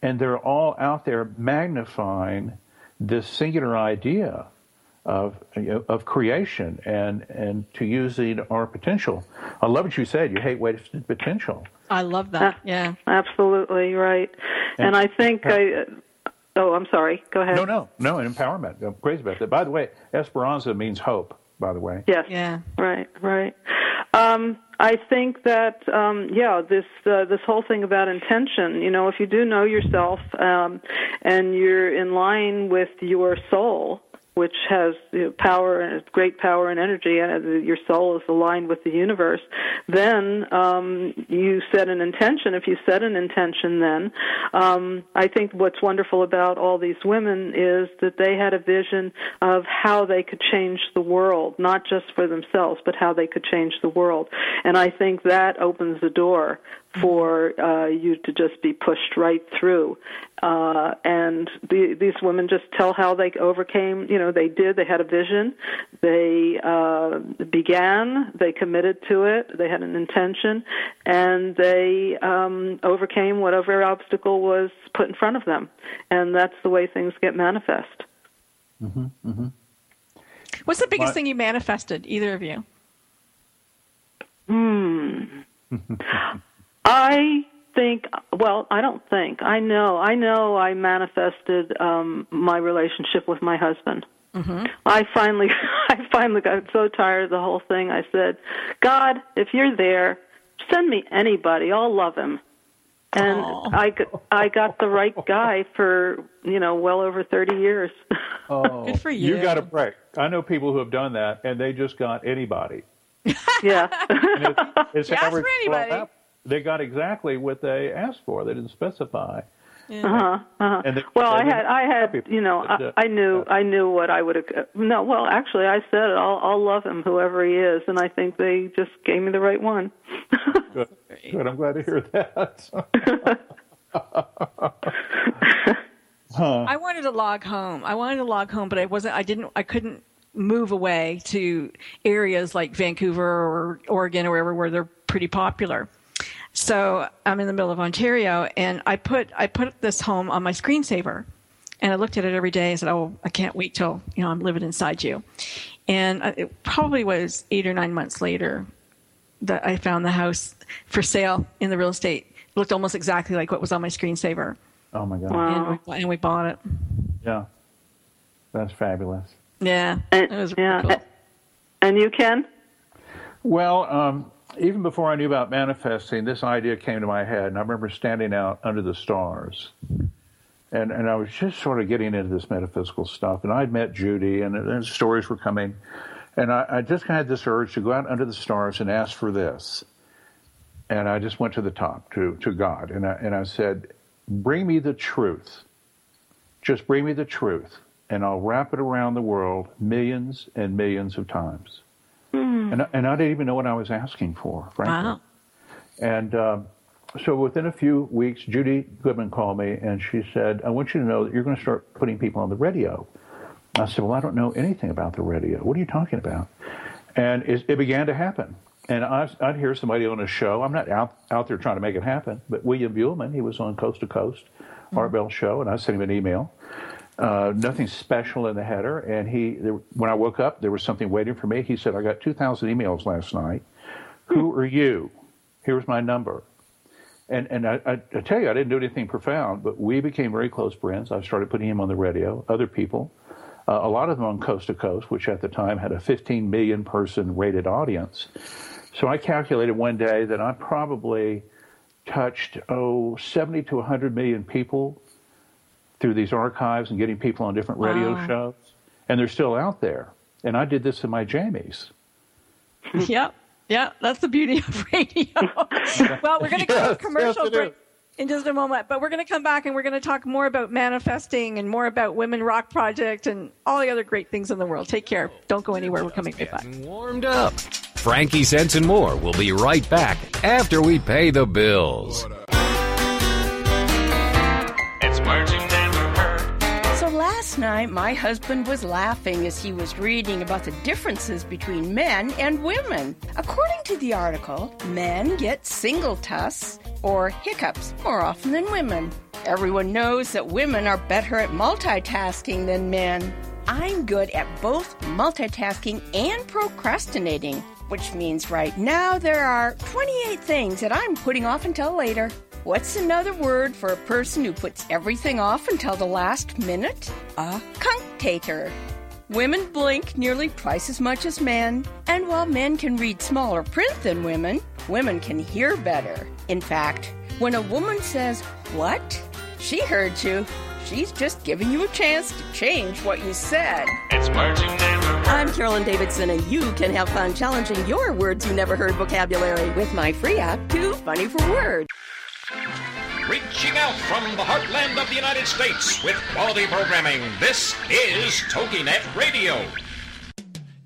and they're all out there magnifying this singular idea of of creation and and to using our potential. I love what you said. You hate wasted potential. I love that. Yeah, absolutely right. And, and I think I. Oh, I'm sorry. Go ahead. No, no, no. Empowerment. I'm crazy about that. By the way, Esperanza means hope. By the way. Yes. Yeah. Right. Right. Um, I think that um, yeah, this uh, this whole thing about intention. You know, if you do know yourself um, and you're in line with your soul, which has power and great power and energy, and your soul is aligned with the universe, then um, you set an intention. If you set an intention, then um, I think what's wonderful about all these women is that they had a vision of how they could change the world, not just for themselves, but how they could change the world. And I think that opens the door for uh, you to just be pushed right through. Uh, and the, these women just tell how they overcame. You know, they did. They had a vision. They uh, began. They committed to it. They had an intention, and they um, overcame whatever obstacle was put in front of them. And that's the way things get manifest. Mm-hmm, mm-hmm. What's the biggest thing you manifested, either of you? Hmm. I think. Well, I don't think. I know. I know. I manifested um, my relationship with my husband. Mm-hmm. I finally, I finally got so tired of the whole thing. I said, God, if you're there, send me anybody. I'll love him. And Aw. i got the right guy for you know well over thirty years. Oh, Good for you. You got a break. I know people who have done that, and they just got anybody. yeah. And it's, it's You average- for anybody. Well, they got exactly what they asked for. They didn't specify. Uh-huh, uh-huh. And they- well, I had, I had, happy you know, I, I knew, I knew what I would have. No, well, actually, I said it. I'll, I'll love him, whoever he is, and I think they just gave me the right one. Good. Good. I'm glad to hear that. I wanted to log home. I wanted to log home, but I wasn't. I didn't. I couldn't move away to areas like Vancouver or Oregon or wherever where they're pretty popular. So I'm in the middle of Ontario, and I put I put this home on my screensaver, and I looked at it every day and said, "Oh, I can't wait till you know I'm living inside you." And it probably was eight or nine months later that I found the house for sale in the real estate. It looked almost exactly like what was on my screensaver, oh my God. Wow. and we, and we bought it. Yeah. That's fabulous. Yeah, And, it was really yeah, cool. and you can. Well, um, even before I knew about manifesting, this idea came to my head, and I remember standing out under the stars, and and I was just sort of getting into this metaphysical stuff, and I'd met Judy, and, and stories were coming, and I, I just had this urge to go out under the stars and ask for this, and I just went to the top to to God, and I and I said, bring me the truth, just bring me the truth, and I'll wrap it around the world millions and millions of times. And, I- and I didn't even know what I was asking for, frankly. Wow. And um, so within a few weeks, Judy Goodman called me and she said, I want you to know that you're going to start putting people on the radio. I said, Well, I don't know anything about the radio. What are you talking about? And it, it began to happen. And I, I'd hear somebody on a show. I'm not out, out there trying to make it happen, but William Buhlman, he was on Coast to Coast, Art Bell Show, and I sent him an email. Uh, nothing special in the header. And he, there, when I woke up, there was something waiting for me. He said, I got 2,000 emails last night. Who are you? Here's my number. And, and I, I, I tell you, I didn't do anything profound, but we became very close friends. I started putting him on the radio, other people, uh, a lot of them on Coast to Coast, which at the time had a 15 million person rated audience. So I calculated one day that I probably touched, oh, 70 to 100 million people through these archives and getting people on different radio Wow. shows. And they're still out there. And I did this in my jammies. Yep. Yeah, that's the beauty of radio. well, we're going to go to commercial yes, break in just a moment, but we're going to come back and we're going to talk more about manifesting and more about Women Rock Project and all the other great things in the world. Take care. Don't go anywhere. We're coming right back. Warmed up. Frankincense and more will be right back after we pay the bills. Last night, my husband was laughing as he was reading about the differences between men and women. According to the article, men get singultus or hiccups more often than women. Everyone knows that women are better at multitasking than men. I'm good at both multitasking and procrastinating, which means right now there are 28 things that I'm putting off until later. What's another word for a person who puts everything off until the last minute? A cunctator. Women blink nearly twice as much as men, and while men can read smaller print than women, women can hear better. In fact, when a woman says, What? She heard you. She's just giving you a chance to change what you said. It's words you never heard. I'm Carolyn Davidson, and you can have fun challenging your words you never heard vocabulary with my free app, Too Funny for Words. Reaching out from the heartland of the United States with quality programming, this is TogiNet Radio.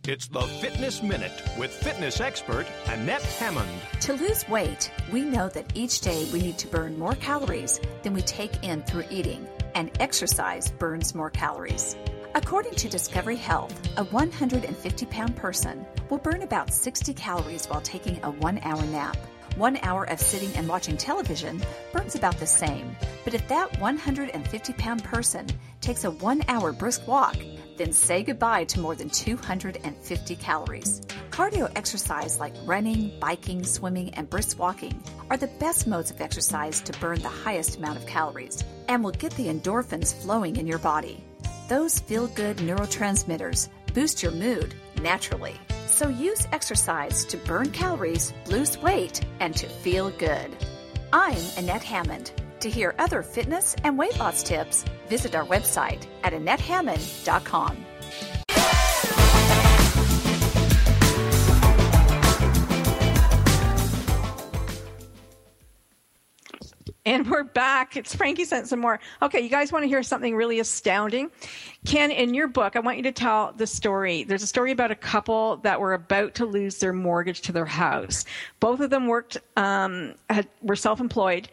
It's the Fitness Minute with fitness expert Annette Hammond. To lose weight, we know that each day we need to burn more calories than we take in through eating, and exercise burns more calories. According to Discovery Health, a 150 pound person will burn about 60 calories while taking a one hour nap. One hour of sitting and watching television burns about the same. But if that 150 pound person takes a one hour brisk walk, then say goodbye to more than 250 calories. Cardio exercise like running, biking, swimming, and brisk walking are the best modes of exercise to burn the highest amount of calories and will get the endorphins flowing in your body. Those feel good neurotransmitters boost your mood naturally. So use exercise to burn calories, lose weight, and to feel good. I'm Annette Hammond. To hear other fitness and weight loss tips, visit our website at AnnetteHammond.com. And we're back. It's Frankie sent some more. Okay, you guys want to hear something really astounding? Ken, in your book, I want you to tell the story. There's a story about a couple that were about to lose their mortgage to their house. Both of them worked, um, had, were self-employed,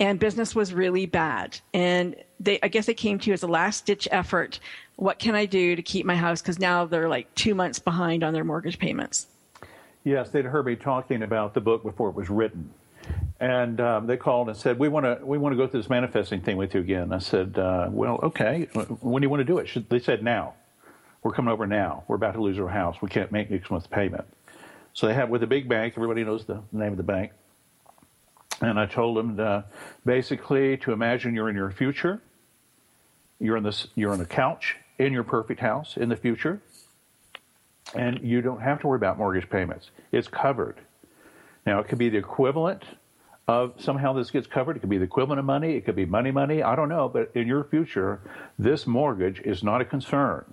and business was really bad. And they, I guess they came to you as a last-ditch effort. What can I do to keep my house? Because now they're like two months behind on their mortgage payments. Yes, they'd heard me talking about the book before it was written and um, they called and said, "We want to we want to go through this manifesting thing with you again." I said, uh, "Well, okay. When do you want to do it?" They said, "Now. We're coming over now. We're about to lose our house. We can't make next month's payment." So they have with a big bank. Everybody knows the name of the bank. And I told them to, basically to imagine you're in your future. You're in this. You're on a couch in your perfect house in the future, and you don't have to worry about mortgage payments. It's covered. Now it could be the equivalent of somehow this gets covered. It could be the equivalent of money. It could be money, money. I don't know. But in your future, this mortgage is not a concern.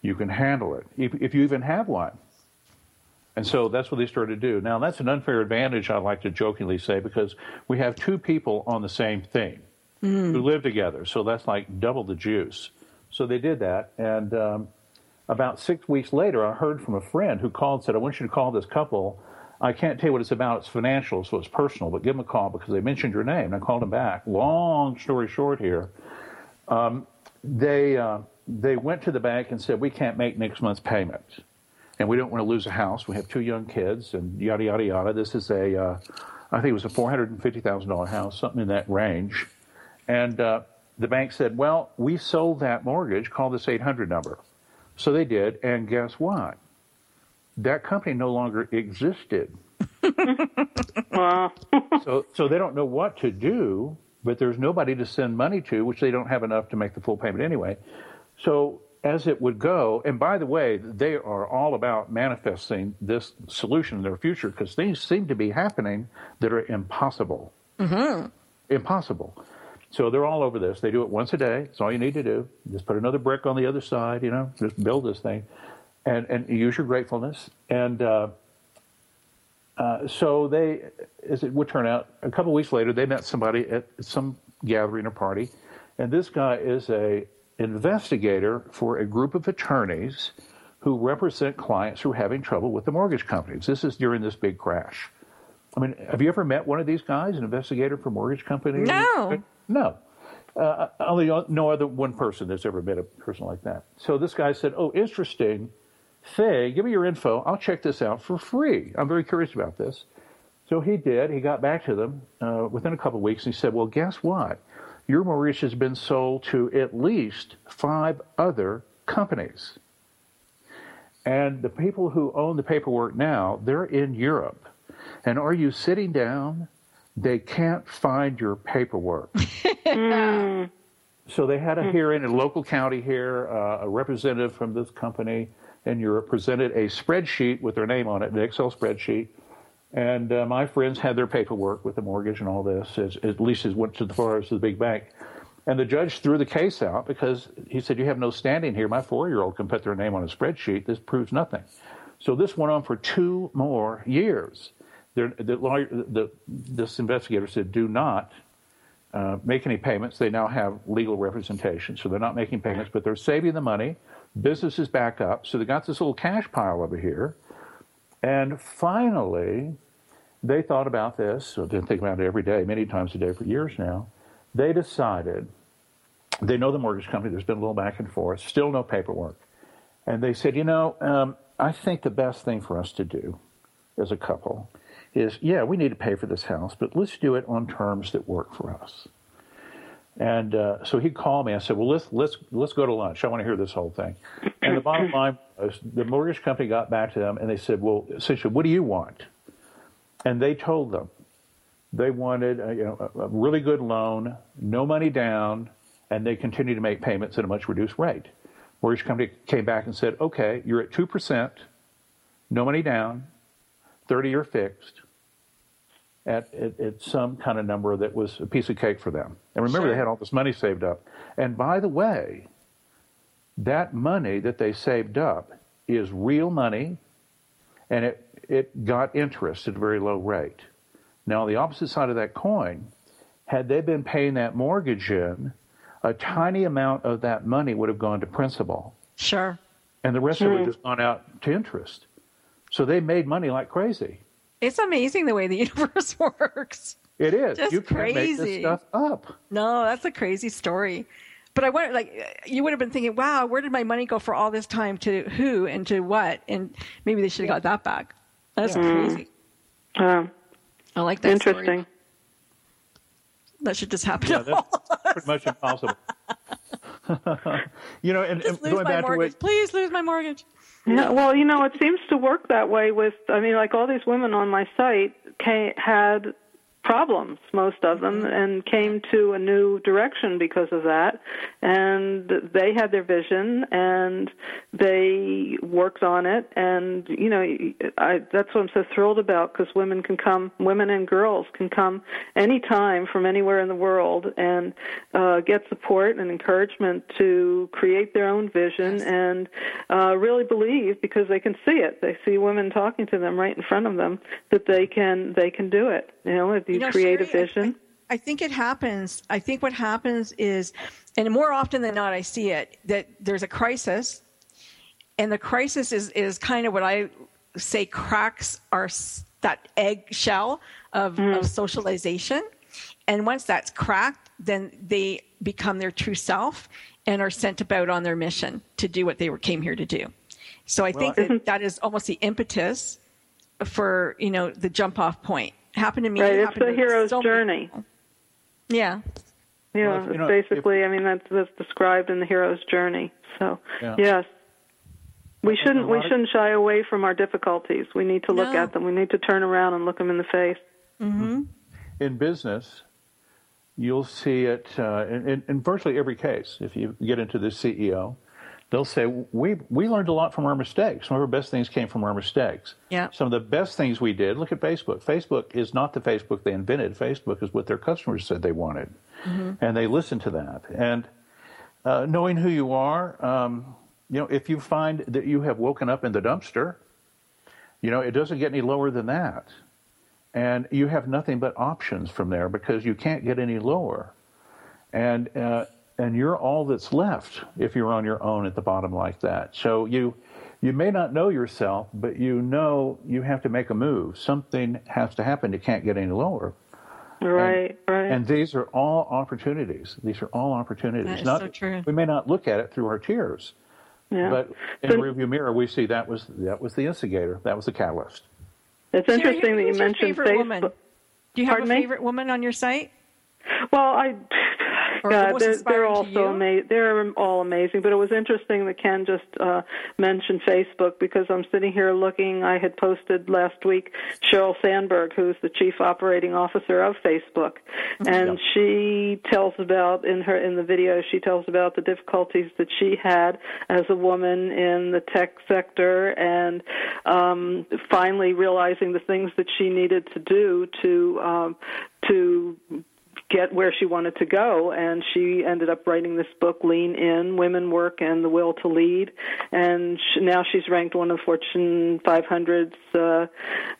You can handle it if, if you even have one. And so that's what they started to do. Now that's an unfair advantage, I like to jokingly say, because we have two people on the same thing mm. who live together. So that's like double the juice. So they did that. And um, about six weeks later, I heard from a friend who called and said, I want you to call this couple I can't tell you what it's about. It's financial, so it's personal. But give them a call because they mentioned your name. And I called them back. Long story short, here, um, they uh, they went to the bank and said we can't make next month's payment, and we don't want to lose a house. We have two young kids, and yada yada yada. This is a, uh, I think it was a four hundred and fifty thousand dollar house, something in that range, and uh, the bank said, well, we sold that mortgage. Call this eight hundred number. So they did, and guess what? That company no longer existed. so, so they don't know what to do, but there's nobody to send money to, which they don't have enough to make the full payment anyway. So, as it would go, and by the way, they are all about manifesting this solution in their future because things seem to be happening that are impossible. Mm-hmm. Impossible. So they're all over this. They do it once a day. That's all you need to do. Just put another brick on the other side, you know, just build this thing and, and use your gratefulness. And uh, uh, so they, as it would turn out, a couple of weeks later, they met somebody at some gathering or party, and this guy is a investigator for a group of attorneys who represent clients who are having trouble with the mortgage companies. This is during this big crash. I mean, have you ever met one of these guys, an investigator for mortgage companies? No. No. Uh, only no other one person that's ever met a person like that. So this guy said, "Oh, interesting. Faye, give me your info. I'll check this out for free. I'm very curious about this. So he did. He got back to them uh, within a couple of weeks. And he said, Well, guess what? Your mortgage has been sold to at least five other companies. And the people who own the paperwork now, they're in Europe. And are you sitting down? They can't find your paperwork. So they had a hearing in a local county here. Uh, a representative from this company in Europe presented a spreadsheet with their name on it, an Excel spreadsheet. And uh, my friends had their paperwork with the mortgage and all this, as, at least as went to the far as the big bank. And the judge threw the case out because he said, You have no standing here. My four year old can put their name on a spreadsheet. This proves nothing. So this went on for two more years. The, the lawyer, the, this investigator said, Do not uh, make any payments. They now have legal representation. So they're not making payments, but they're saving the money business is back up. So they got this little cash pile over here. And finally, they thought about this. So they've been thinking about it every day, many times a day for years now. They decided, they know the mortgage company, there's been a little back and forth, still no paperwork. And they said, you know, um, I think the best thing for us to do as a couple is, yeah, we need to pay for this house, but let's do it on terms that work for us. And uh, so he called me. I said, "Well, let's let's let's go to lunch. I want to hear this whole thing." And the bottom line was, the mortgage company got back to them and they said, "Well, essentially, what do you want?" And they told them, They wanted a, you know, a, really good loan, no money down, and they continued to make payments at a much reduced rate. Mortgage company came back and said, okay, you're at 2%, no money down, 30 year fixed, at, at, at, some kind of number that was a piece of cake for them. And remember, sure. they had all this money saved up. And by the way, that money that they saved up is real money, and it, it got interest at a very low rate. Now, on the opposite side of that coin, had they been paying that mortgage in, a tiny amount of that money would have gone to principal. Sure. And the rest mm. of it would have just gone out to interest. So they made money like crazy. It's amazing the way the universe works. It is. Just you crazy. can't make this stuff up. No, that's a crazy story. But I wonder, like, you would have been thinking, "Wow, where did my money go for all this time? To who and to what?" And maybe they should have got that back. That's yeah. crazy. Uh, I like that. Interesting. Story. That should just happen. Yeah, that's pretty much impossible. you know, and, and going back mortgage. to what, please lose my mortgage. Yeah, well, you know, it seems to work that way with. I mean, like all these women on my site came, had problems, most of them, mm-hmm. and came to a new direction because of that. And they had their vision and they worked on it. And, you know, I, that's what I'm so thrilled about because women can come, women and girls can come anytime from anywhere in the world and uh, get support and encouragement to create their own vision yes. and uh, really believe because they can see it. They see women talking to them right in front of them that they can, they can do it. You know, if you, you know, create Sherry, a vision. I, I, think it happens. I think what happens is, and more often than not, I see it that there's a crisis, and the crisis is is kind of what I say cracks our that egg shell of, mm. of socialization, and once that's cracked, then they become their true self and are sent about on their mission to do what they were came here to do. So I well, think that that is almost the impetus for you know the jump off point happened to me. Right, it's the hero's so journey. Yeah. Yeah, well, if, you know, basically, if, I mean, that's, that's described in the hero's journey. So, yeah. yes. We shouldn't we shouldn't shy away from our difficulties. We need to look no. at them. We need to turn around and look them in the face. Mm-hmm. In business, you'll see it uh, in, in, virtually every case. If you get into the CEO, they'll say, we, we learned a lot from our mistakes. Some of our best things came from our mistakes. Yeah. Some of the best things we did, look at Facebook. Facebook is not the Facebook they invented. Facebook is what their customers said they wanted. Mm-hmm. And they listened to that. And uh, knowing who you are, um, you know, if you find that you have woken up in the dumpster, you know, it doesn't get any lower than that. And you have nothing but options from there because you can't get any lower. And uh, and you're all that's left if you're on your own at the bottom like that. So you you may not know yourself, but you know you have to make a move. Something has to happen. You can't get any lower. Right, and, right. And these are all opportunities. These are all opportunities. That is not, so true. We may not look at it through our tears, yeah. but in the rearview mirror, we see that was that was the instigator. That was the catalyst. It's interesting that you mentioned Facebook. Woman? Do you have Pardon a me? favorite woman on your site? Well, I yeah, they're, they're also amazing. They're all amazing. But it was interesting that Ken just uh, mentioned Facebook because I'm sitting here looking. I had posted last week Sheryl Sandberg, who's the chief operating officer of Facebook, mm-hmm. and yeah. she tells about in her in the video. She tells about the difficulties that she had as a woman in the tech sector, and um, finally realizing the things that she needed to do to um, to get where she wanted to go and she ended up writing this book lean in women work and the will to lead and she, now she's ranked one of fortune 500's uh,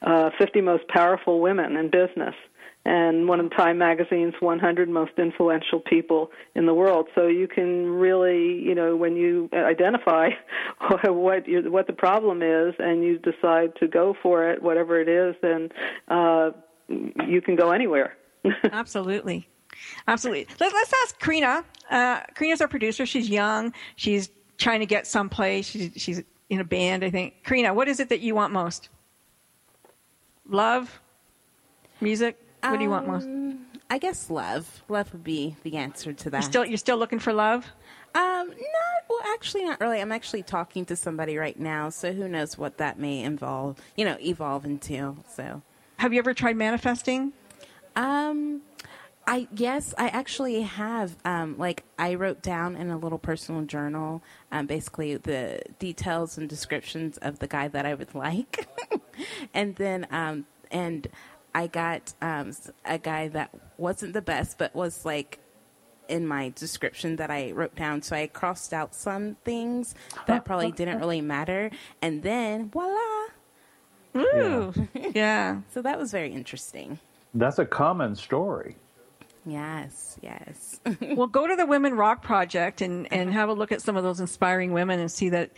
uh, 50 most powerful women in business and one of Time Magazine's 100 most influential people in the world. So you can really, you know, when you identify what what the problem is and you decide to go for it, whatever it is, then uh, you can go anywhere. Absolutely. Absolutely. Let, us ask Karina. Uh, Karina's our producer. She's young. She's trying to get someplace. She's, she's in a band, I think. Karina, what is it that you want most? Love? Music? What do you want most? Um, I guess love. Love would be the answer to that. You're still, you're still looking for love? Um, not well. Actually, not really. I'm actually talking to somebody right now, so who knows what that may involve. You know, evolve into. So, have you ever tried manifesting? Um, I yes, I actually have. Um, like I wrote down in a little personal journal, um, basically the details and descriptions of the guy that I would like, and then um, and I got um, a guy that wasn't the best, but was like in my description that I wrote down. So I crossed out some things that probably didn't really matter, and then voila. Ooh, yeah. So that was very interesting. That's a common story. Yes, yes. well, go to the Women Rock Project and, and have a look at some of those inspiring women and see that.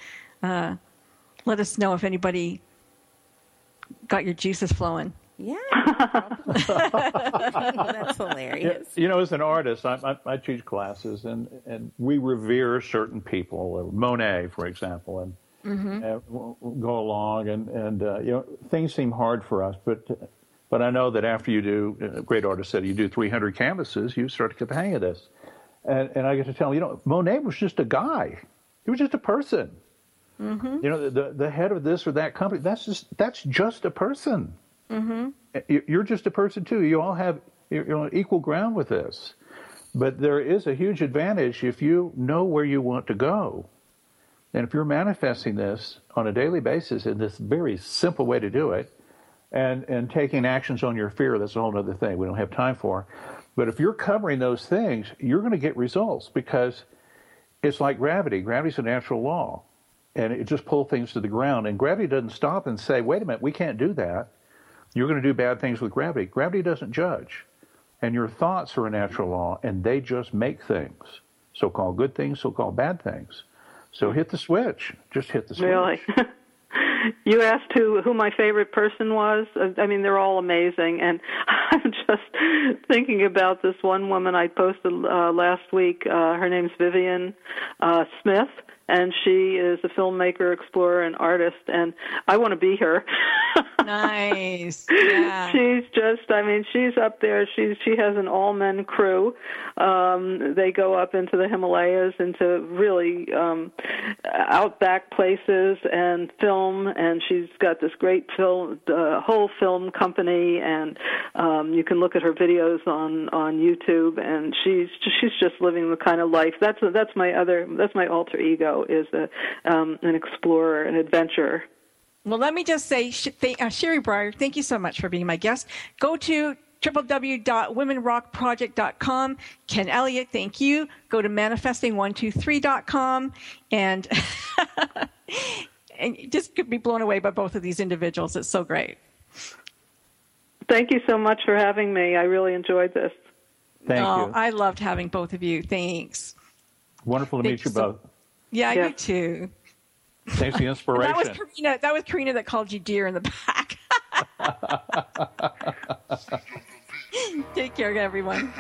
Uh, let us know if anybody got your juices flowing. Yeah, that's hilarious. You know, as an artist, I, I, I, teach classes, and, and we revere certain people, Monet, for example, and, mm-hmm. and go along, and and uh, you know, things seem hard for us, but but I know that after you do, a great artist said, you do 300 canvases, you start to get the hang of this. And, and I get to tell them, you know, Monet was just a guy. He was just a person. Mm-hmm. You know, the, the head of this or that company, that's just, that's just a person. Mm-hmm. You're just a person too. You all have, you're on equal ground with this. But there is a huge advantage if you know where you want to go. And if you're manifesting this on a daily basis in this very simple way to do it, and and taking actions on your fear that's a whole other thing we don't have time for. But if you're covering those things you're going to get results because it's like gravity. Gravity's a natural law and it just pulls things to the ground. And gravity doesn't stop and say wait a minute we can't do that. You're going to do bad things with gravity. Gravity doesn't judge. And your thoughts are a natural law and they just make things so-called good things so-called bad things. So hit the switch. Just hit the switch. really you asked who who my favorite person was. I mean, they're all amazing, and I'm just thinking about this one woman I posted uh, last week. Uh, her name's Vivian uh, Smith, and she is a filmmaker, explorer, and artist. And I want to be her. nice. Yeah. She's just. I mean, she's up there. She's she has an all men crew. Um, they go up into the Himalayas, into really um, outback places, and film. And she's got this great film, the whole film company, and um, you can look at her videos on on YouTube. And she's she's just living the kind of life. That's that's my other. That's my alter ego is a, um, an explorer, an adventurer. Well, let me just say, uh, Sherry Breyer, thank you so much for being my guest. Go to www.womenrockproject.com. Ken Elliott, thank you. Go to manifesting123.com and, and just could be blown away by both of these individuals. It's so great. Thank you so much for having me. I really enjoyed this. Thank oh, you. I loved having both of you. Thanks. Wonderful to meet you both. Yeah, yeah. you too. Thanks for the inspiration. that was Karina. That was Karina that called you dear in the back. Take care, everyone.